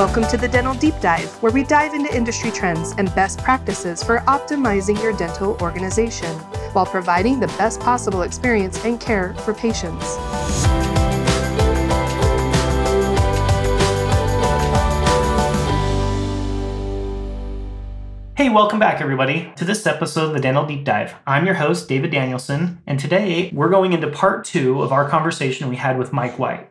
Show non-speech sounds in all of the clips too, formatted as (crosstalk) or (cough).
Welcome to the Dental Deep Dive, where we dive into industry trends and best practices for optimizing your dental organization while providing the best possible experience and care for patients. Hey, welcome back, everybody, to this episode of the Dental Deep Dive. I'm your host, David Danielson, and today we're going into part two of our conversation we had with Mike White.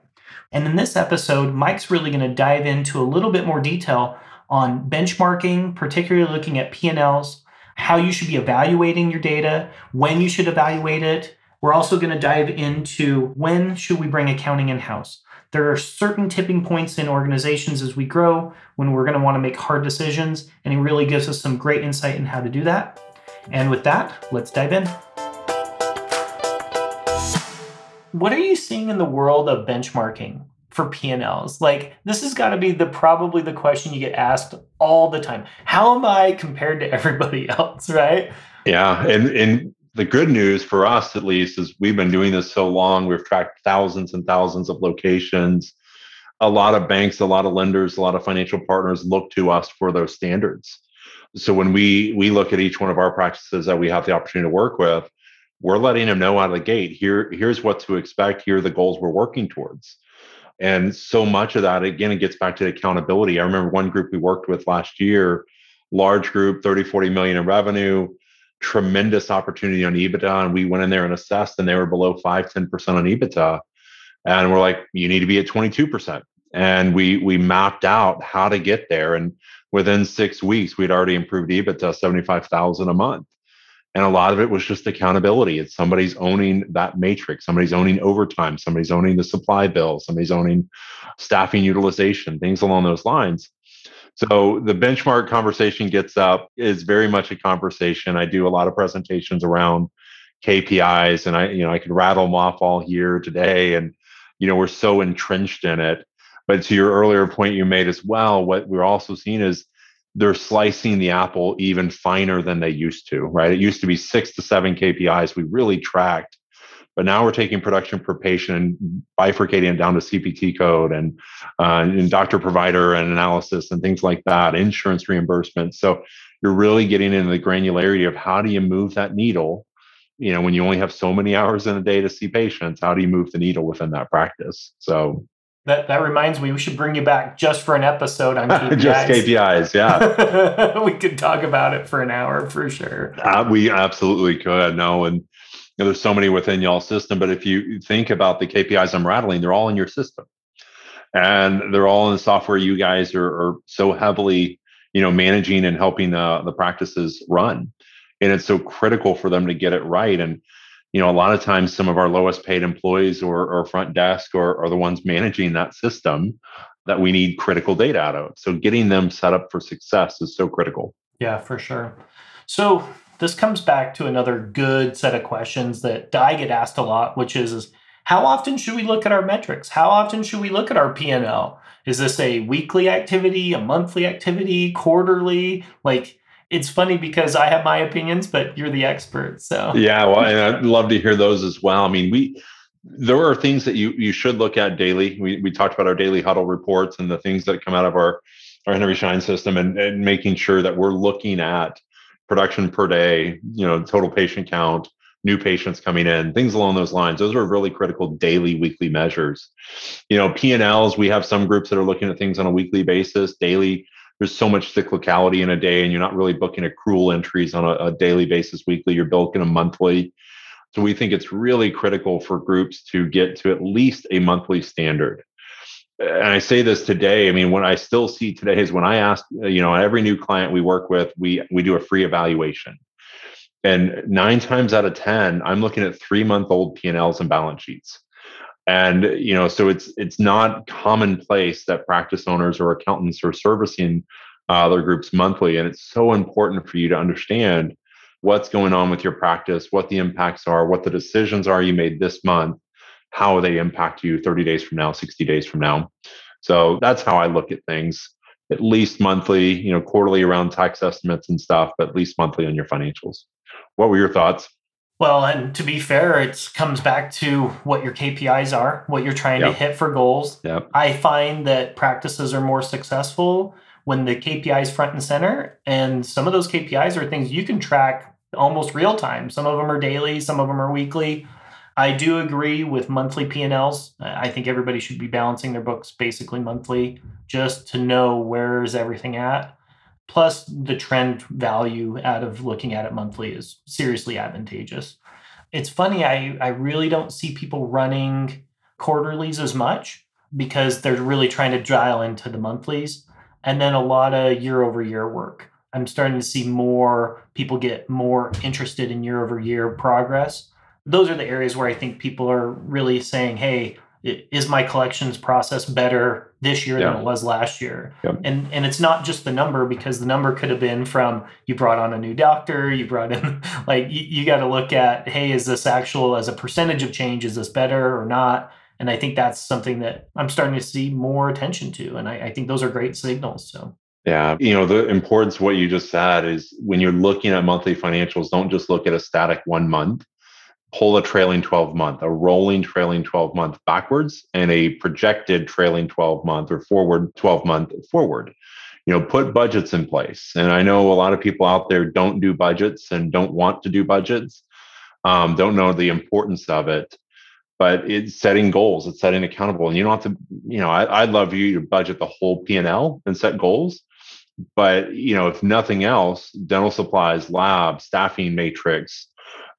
And in this episode, Mike's really going to dive into a little bit more detail on benchmarking, particularly looking at P&Ls, how you should be evaluating your data, when you should evaluate it. We're also going to dive into when should we bring accounting in-house. There are certain tipping points in organizations as we grow when we're going to want to make hard decisions, and he really gives us some great insight in how to do that. And with that, let's dive in. What are you seeing in the world of benchmarking for P&Ls? Like this has got to be the probably the question you get asked all the time. How am I compared to (laughs) everybody else, right? Yeah, and and the good news for us at least is we've been doing this so long we've tracked thousands and thousands of locations a lot of banks a lot of lenders a lot of financial partners look to us for those standards so when we we look at each one of our practices that we have the opportunity to work with we're letting them know out of the gate here here's what to expect here are the goals we're working towards and so much of that again it gets back to accountability i remember one group we worked with last year large group 30 40 million in revenue tremendous opportunity on EBITDA. And we went in there and assessed, and they were below 5, 10% on EBITDA. And we're like, you need to be at 22%. And we we mapped out how to get there. And within six weeks, we'd already improved EBITDA 75,000 a month. And a lot of it was just accountability. It's somebody's owning that matrix, somebody's owning overtime, somebody's owning the supply bill, somebody's owning staffing utilization, things along those lines. So the benchmark conversation gets up is very much a conversation. I do a lot of presentations around KPIs and I, you know, I could rattle them off all here today. And, you know, we're so entrenched in it. But to your earlier point you made as well, what we're also seeing is they're slicing the apple even finer than they used to, right? It used to be six to seven KPIs we really tracked but now we're taking production per patient and bifurcating it down to CPT code and, uh, and doctor provider and analysis and things like that, insurance reimbursement. So you're really getting into the granularity of how do you move that needle you know when you only have so many hours in a day to see patients how do you move the needle within that practice so that that reminds me we should bring you back just for an episode on KPIs. (laughs) just KPIs yeah (laughs) we could talk about it for an hour for sure uh, we absolutely could no and know, there's so many within y'all system, but if you think about the KPIs I'm rattling, they're all in your system, and they're all in the software you guys are, are so heavily, you know, managing and helping the the practices run, and it's so critical for them to get it right. And you know, a lot of times, some of our lowest paid employees or, or front desk or are the ones managing that system that we need critical data out of. So getting them set up for success is so critical. Yeah, for sure. So this comes back to another good set of questions that I get asked a lot, which is, is how often should we look at our metrics? How often should we look at our P&L? Is this a weekly activity, a monthly activity, quarterly? Like it's funny because I have my opinions, but you're the expert. So yeah, well, and I'd love to hear those as well. I mean, we there are things that you you should look at daily. We we talked about our daily huddle reports and the things that come out of our our Henry Schein system and, and making sure that we're looking at production per day, you know, total patient count, new patients coming in, things along those lines. Those are really critical daily, weekly measures. You know, P&Ls, we have some groups that are looking at things on a weekly basis, daily. There's so much cyclicality in a day, and you're not really booking accrual entries on a, a daily basis, weekly. You're booking them monthly. So we think it's really critical for groups to get to at least a monthly standard and I say this today. I mean, what I still see today is when I ask, you know, every new client we work with, we we do a free evaluation, and nine times out of ten, I'm looking at three month old P and Ls and balance sheets, and you know, so it's it's not commonplace that practice owners or accountants are servicing uh, their groups monthly, and it's so important for you to understand what's going on with your practice, what the impacts are, what the decisions are you made this month how they impact you 30 days from now, 60 days from now. So that's how I look at things. At least monthly, you know, quarterly around tax estimates and stuff, but at least monthly on your financials. What were your thoughts? Well, and to be fair, it comes back to what your KPIs are, what you're trying yep. to hit for goals. Yep. I find that practices are more successful when the KPI is front and center. And some of those KPIs are things you can track almost real time. Some of them are daily, some of them are weekly. I do agree with monthly P&Ls. I think everybody should be balancing their books basically monthly just to know where is everything at. Plus, the trend value out of looking at it monthly is seriously advantageous. It's funny, I, I really don't see people running quarterlies as much because they're really trying to dial into the monthlies. And then a lot of year over year work. I'm starting to see more people get more interested in year over year progress. Those are the areas where I think people are really saying, hey, is my collections process better this year yeah. than it was last year? And and it's not just the number because the number could have been from you brought on a new doctor you brought in (laughs) like you, you got to look at hey is this actual as a percentage of change is this better or not? And i think that's something that i'm starting to see more attention to and i, I think those are great signals so. Yeah, you know, the importance of what you just said is when you're looking at monthly financials, don't just look at a static one month pull a trailing 12 month, a rolling trailing 12 month backwards, and a projected trailing 12 month or forward 12 month forward. You know, put budgets in place. And I know a lot of people out there don't do budgets and don't want to do budgets, um, don't know the importance of it. But it's setting goals, it's setting accountable. And you don't have to, you know, I, I'd love you to budget the whole P&L and set goals but you know if nothing else dental supplies lab staffing matrix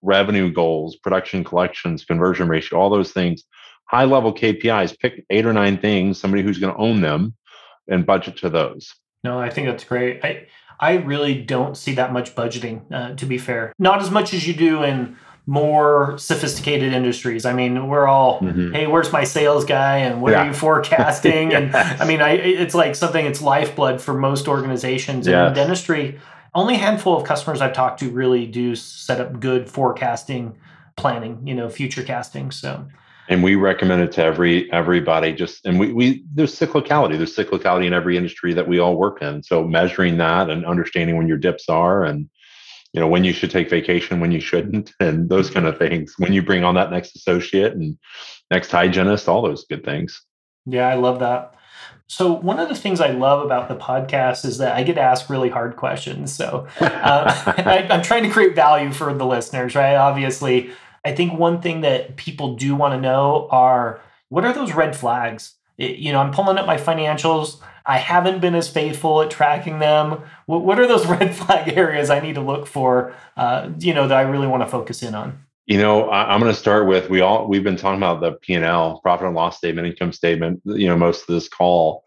revenue goals, production collections, conversion ratio, all those things. High level KPIs, pick eight or nine things, somebody who's going to own them and budget to those. No, I think that's great. I I really don't see that much budgeting, uh, to be fair. Not as much as you do in more sophisticated industries. I mean, we're all, mm-hmm. hey, where's my sales guy and what yeah. are you (laughs) forecasting? yes. And I mean, I it's like something it's lifeblood for most organizations yes. in dentistry only a handful of customers I've talked to really do set up good forecasting planning, you know, future casting. So. And we recommend it to every everybody just and we we there's cyclicality. There's cyclicality in every industry that we all work in. So measuring that and understanding when your dips are and you know when you should take vacation when you shouldn't (laughs) and those kind of things. When you bring on that next associate and next hygienist all those good things. Yeah i love that so one of the things I love about the podcast is that I get to ask really hard questions. So uh, (laughs) (laughs) I, I'm trying to create value for the listeners, right? Obviously, I think one thing that people do want to know are what are those red flags? It, you know, I'm pulling up my financials. I haven't been as faithful at tracking them. What, what are those (laughs) red flag areas I need to look for? Uh, you know, that I really want to focus in on. You know, I, am going to start with we all we've been talking about the P and L, profit and loss statement, income statement. You know, most of this call.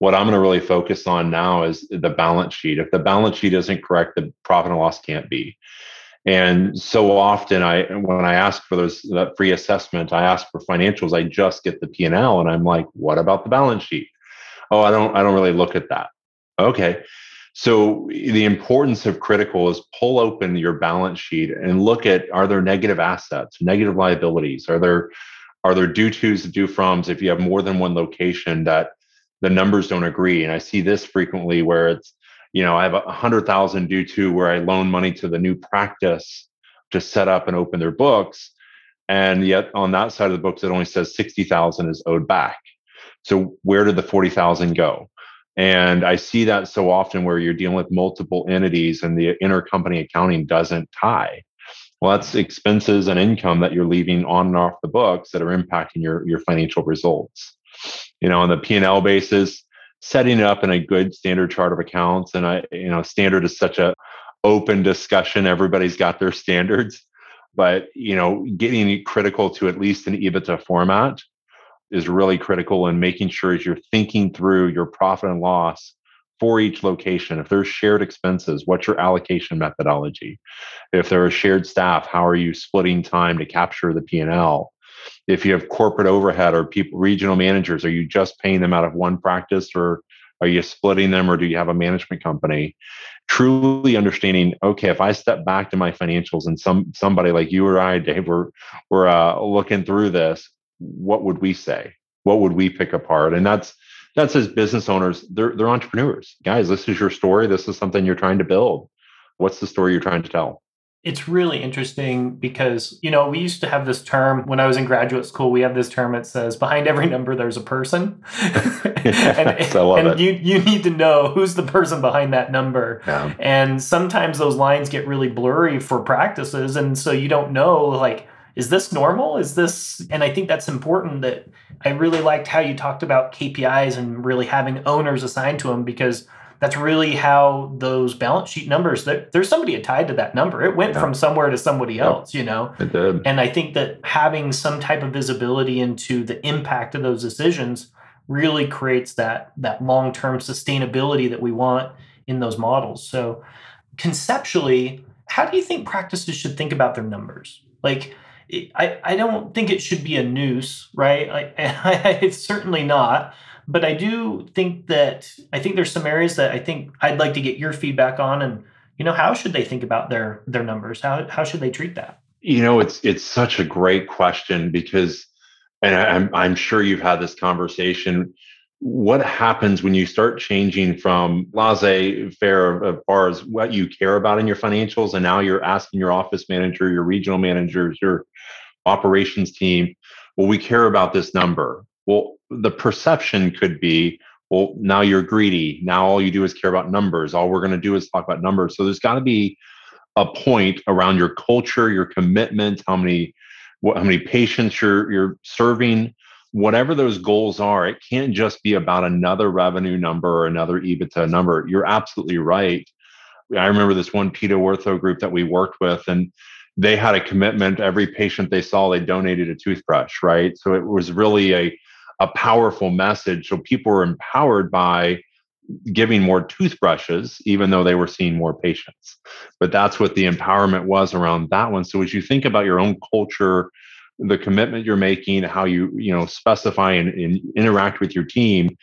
What I'm going to really focus on now is the balance sheet. If the balance sheet isn't correct, the profit and loss can't be. And so often, I when I ask for those that free assessment, I ask for financials. I just get the P and L, and I'm like, "What about the balance sheet?" Oh, I don't. I don't really look at that. Okay, so the importance of critical is pull open your balance sheet and look at are there negative assets, negative liabilities? Are there are there due tos, to due froms if you have more than one location that the numbers don't agree? And I see this frequently where it's, you know, I have a hundred thousand due to where I loan money to the new practice to set up and open their books. And yet on that side of the books, it only says 60,000 is owed back. So where did the 40,000 go? And I see that so often where you're dealing with multiple entities and the intercompany accounting doesn't tie. Well, that's expenses and income that you're leaving on and off the books that are impacting your, your financial results. You know, on the P&L basis, setting it up in a good standard chart of accounts. And I, you know, standard is such a open discussion. Everybody's got their (laughs) standards, but you know, getting critical to at least an EBITDA format is really critical in making sure as you're thinking through your profit and loss for each location. If there's shared expenses, what's your allocation methodology? If there are shared staff, how are you splitting time to capture the P&L? If you have corporate overhead or people regional managers, are you just paying them out of one practice or are you splitting them or do you have a management company? Truly understanding, okay, if I step back to my financials and some somebody like you or I, Dave, we're we're uh, looking through this, what would we say? What would we pick apart? And that's that's as business owners, they're they're entrepreneurs. Guys, this is your story. This is something you're trying to build. What's the story you're trying to tell? it's really interesting because, you know, we used to have this term when I was in graduate school, we have this term that says behind every number there's a person. (laughs) and and you you need to know who's the person behind that number. Yeah. And sometimes those lines get really blurry for practices and so you don't know like is this normal? Is this and I think that's important that I really liked how you talked about KPIs and really having owners assigned to them because that's really how those balance sheet numbers there, there's somebody tied to that number. It went yeah. from somewhere to somebody else you know? It did. And i think that having some type of visibility into the impact of those decisions really creates that that long-term sustainability that we want in those models. So conceptually how do you think practices should think about their numbers? Like I, I don't think it should be a noose, right? Like, (laughs) it's certainly not. But I do think that I think there's some areas that I think I'd like to get your feedback on and you know how should they think about their their numbers? How how should they treat that? You know it's it's such a great question because and I'm I'm sure you've had this conversation what happens when you start changing from laissez faire as far as what you care about in your financials and now you're asking your office manager your regional managers your operations team well we care about this number. Well the perception could be well now you're greedy. Now all you do is care about numbers. All we're going to do is talk about numbers. So there's got to be a point around your culture your commitment how many what, how many patients you're you're serving whatever those goals are it can't just be about another revenue number or another ebitda number you're absolutely right i remember this one pedo ortho group that we worked with and they had a commitment every patient they saw they donated a toothbrush right so it was really a a powerful message. So people were empowered by giving more toothbrushes, even though they were seeing more patients. But that's what the empowerment was around that one. So as you think about your own culture, the commitment you're making, how you you know specify and, and interact with your team,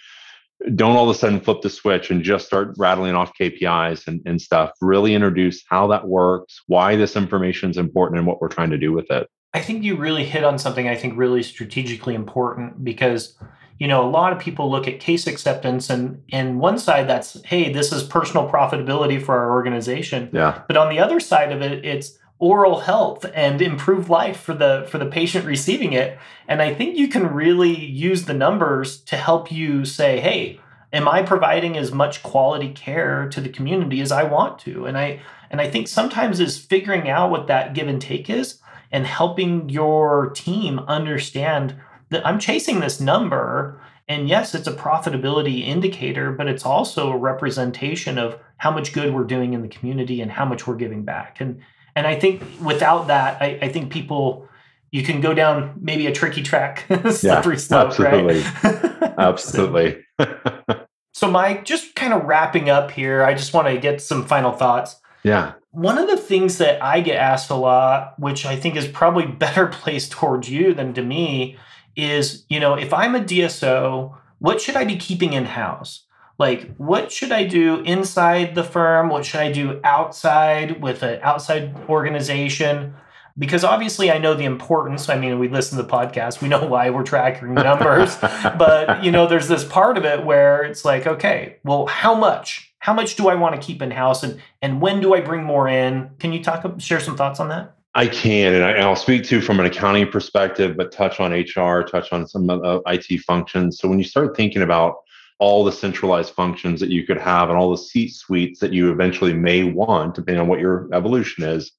don't all of a sudden flip the switch and just start rattling off KPIs and, and stuff. Really introduce how that works, why this information is important, and what we're trying to do with it. I think you really hit on something I think really strategically important because you know a lot of people look at case acceptance and and one side that's hey this is personal profitability for our organization yeah but on the other side of it it's oral health and improve life for the for the patient receiving it and i think you can really use the numbers to help you say hey am i providing as much quality care to the community as i want to and i and i think sometimes is figuring out what that give and take is and helping your team understand that I'm chasing this number. And yes, it's a profitability indicator, but it's also a representation of how much good we're doing in the community and how much we're giving back. And and I think without that, I, I think people you can go down maybe a tricky track, (laughs) slippery yeah, slope, absolutely. right? absolutely. (laughs) (laughs) so, Mike, just kind of wrapping up here, I just want to get some final thoughts. Yeah. One of the things that I get asked a lot, which I think is probably better placed towards you than to me, is you know, if I'm a DSO, what should I be keeping in house? Like, what should I do inside the firm? What should I do outside with an outside organization? because obviously I know the importance. I mean, we listen to the podcast, we know why we're tracking numbers, (laughs) but you know, there's this part of it where it's like, okay, well, how much? How much do I want to keep in house, and and when do I bring more in? Can you talk share some thoughts on that? I can, and, I, will speak to from an accounting perspective, but touch on HR, touch on some uh, IT functions. So when you start thinking about all the centralized functions that you could have and all the C-suites that you eventually may want, depending on what your evolution is,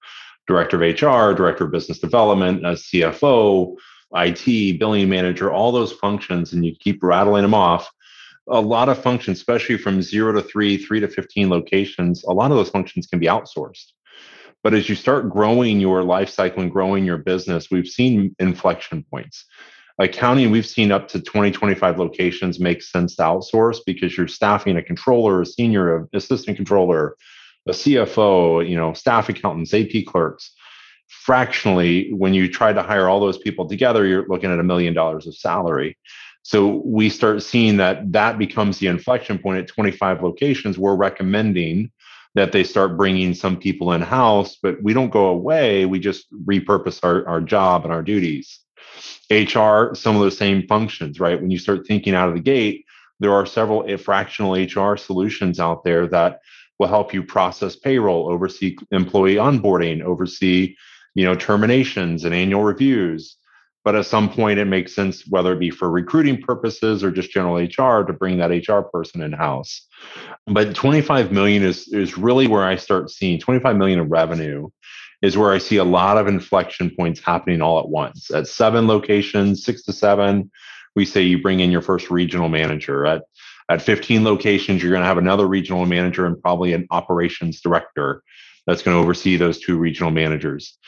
director of HR, director of business development, a CFO, IT, billing manager, all those functions, and you keep rattling them off. A lot of functions, especially from zero to three, three to 15 locations, a lot of those functions can be outsourced. But as you start growing your life cycle and growing your business, we've seen inflection points. Accounting, we've seen up to 20, 25 locations make sense to outsource because you're staffing a controller, a senior assistant controller, a CFO, you know, staff accountants, AP clerks. Fractionally, when you try to hire all those people together, you're looking at a million dollars of salary. So we start seeing that that becomes the inflection point at 25 locations. We're recommending that they start bringing some people in house, but we don't go away. We just repurpose our, our job and our duties. HR, some of those same functions, right? When you start thinking out of the gate, there are several fractional HR solutions out there that will help you process payroll, oversee employee onboarding, oversee, you know, terminations and annual reviews. But at some point, it makes sense, whether it be for recruiting purposes or just general HR, to bring that HR person in house. But 25 million is is really where I start seeing 25 million in revenue is where I see a lot of inflection points happening all at once. At seven locations, six to seven, we say you bring in your first regional manager. At at 15 locations, you're going to have another regional manager and probably an operations director that's going to oversee those two regional managers.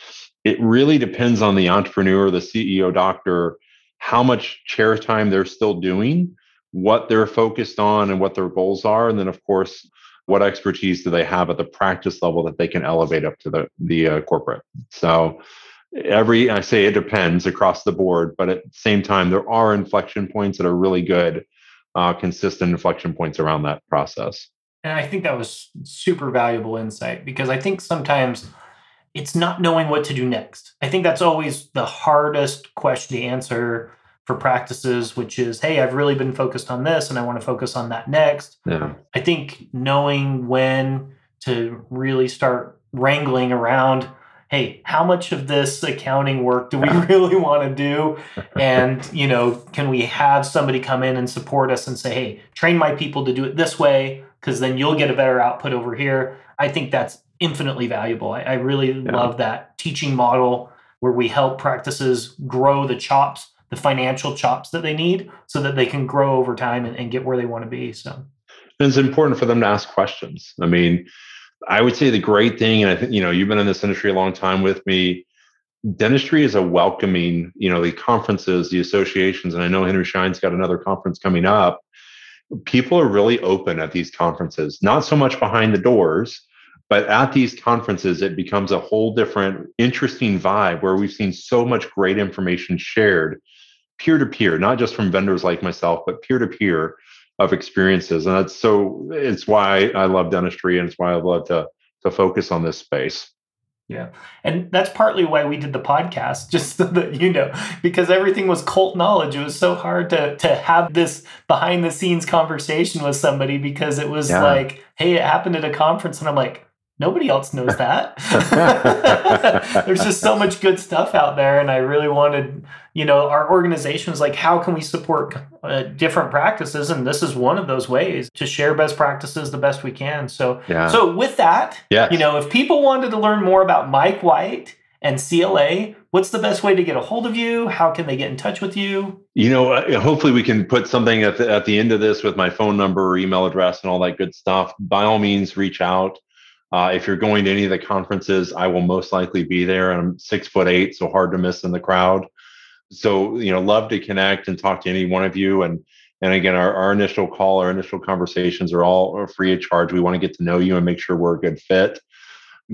It really depends on the entrepreneur, the CEO, doctor, how much chair time they're still doing, what they're focused on, and what their goals are. And then, of course, what expertise do they have at the practice level that they can elevate up to the, the uh, corporate? So, every i say it depends across the board but at the same time there are inflection points that are really good uh, consistent inflection points around that process. And I think that was super valuable insight because I think sometimes it's not knowing what to do next. I think that's always the hardest question to answer for practices, which is, hey, I've really been focused on this and I want to focus on that next. Yeah. I think knowing when to really start wrangling around hey, how much of this accounting work do we (laughs) really want to do? (laughs) And, you know, can we have somebody come in and support us and say, hey, train my people to do it this way, because then you'll get a better output over here. I think that's infinitely valuable. I, I really yeah. love that teaching model where we help practices grow the chops, the financial chops that they need so that they can grow over time and, and get where they want to be. So and it's important for them to ask questions. I mean, I would say the great thing, and I think you know you've been in this industry a long time with me. Dentistry is a welcoming, you know, the conferences, the associations, and I know Henry Schein's got another conference coming up. People are really open at these conferences, not so much behind the doors, but at these conferences, it becomes a whole different, interesting vibe where we've seen so much great information shared peer to peer, not just from vendors like myself, but peer to peer of experiences. And that's so it's why I love dentistry and it's why I love to to focus on this space. Yeah. And that's partly why we did the podcast, (laughs) just so that you know, because everything was cult knowledge. It was so hard to to have this behind the scenes conversation with somebody because it was yeah. like, hey, it happened at a conference. And I'm like, nobody else knows (laughs) that. (laughs) There's just so much good stuff out there. And I really wanted, you know, our organization was like, how can we support uh, different practices? And this is one of those ways to share best practices the best we can. So, yeah. so with that, yes. you know, if people wanted to learn more about Mike White and CLA, what's the best way to get a hold of you? How can they get in touch with you? You know, uh, hopefully we can put something at the, at the end of this with my phone number email address and all that good stuff. By all means, reach out. Uh, if you're going to any of the conferences, I will most likely be there. I'm six foot eight, so hard to miss in the crowd. So you know, love to connect and talk to any one of you. And and again, our, our initial call, our initial conversations are all free of charge. We want to get to know you and make sure we're a good fit.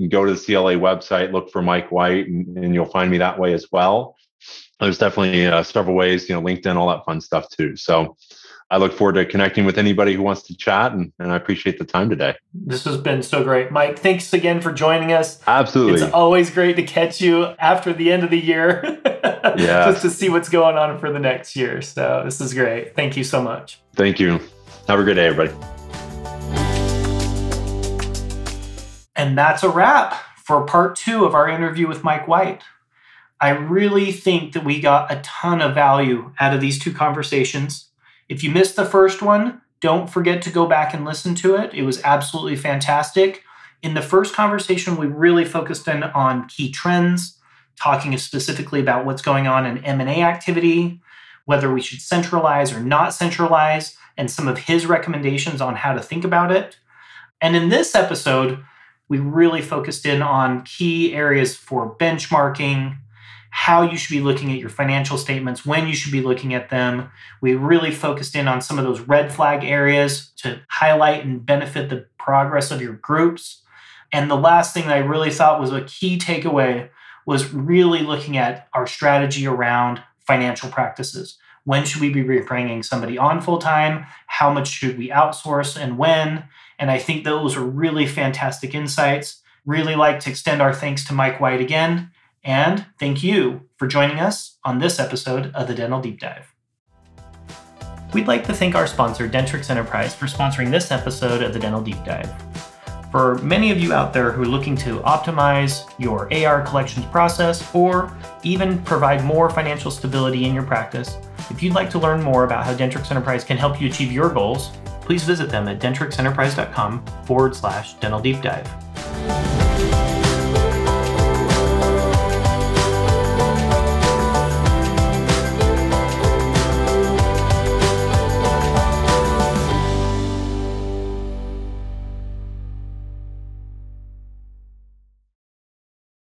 Go to the CLA website, look for Mike White, and, and you'll find me that way as well. There's definitely uh, several ways, you know, LinkedIn, all that fun stuff too. So I look forward to connecting with anybody who wants to chat, and, and I appreciate the time today. This has been so great. Mike, thanks again for joining us. Absolutely. It's always great to catch you after the end of the year. (laughs) yeah. Just to see what's going on for the next year. So this is great. Thank you so much. Thank you. Have a good day, everybody. And that's a wrap for part two of our interview with Mike White. I really think that we got a ton of value out of these two conversations. If you missed the first one, don't forget to go back and listen to it. It was absolutely fantastic. In the first conversation, we really focused in on key trends, talking specifically about what's going on in M&A activity, whether we should centralize or not centralize, and some of his recommendations on how to think about it. And in this episode, we really focused in on key areas for benchmarking, how you should be looking at your financial statements, when you should be looking at them. We really focused in on some of those red flag areas to highlight and benefit the progress of your groups. And the last thing that I really thought was a key takeaway was really looking at our strategy around financial practices. When should we be bringing somebody on full time? How much should we outsource and when? And I think those are really fantastic insights. Really like to extend our thanks to Mike White again. And thank you for joining us on this episode of the Dental Deep Dive. We'd like to thank our sponsor, Dentrix Enterprise, for sponsoring this episode of the Dental Deep Dive. For many of you out there who are looking to optimize your AR collections process or even provide more financial stability in your practice, if you'd like to learn more about how Dentrix Enterprise can help you achieve your goals, please visit them at dentrixenterprise.com forward slash dental deep dive.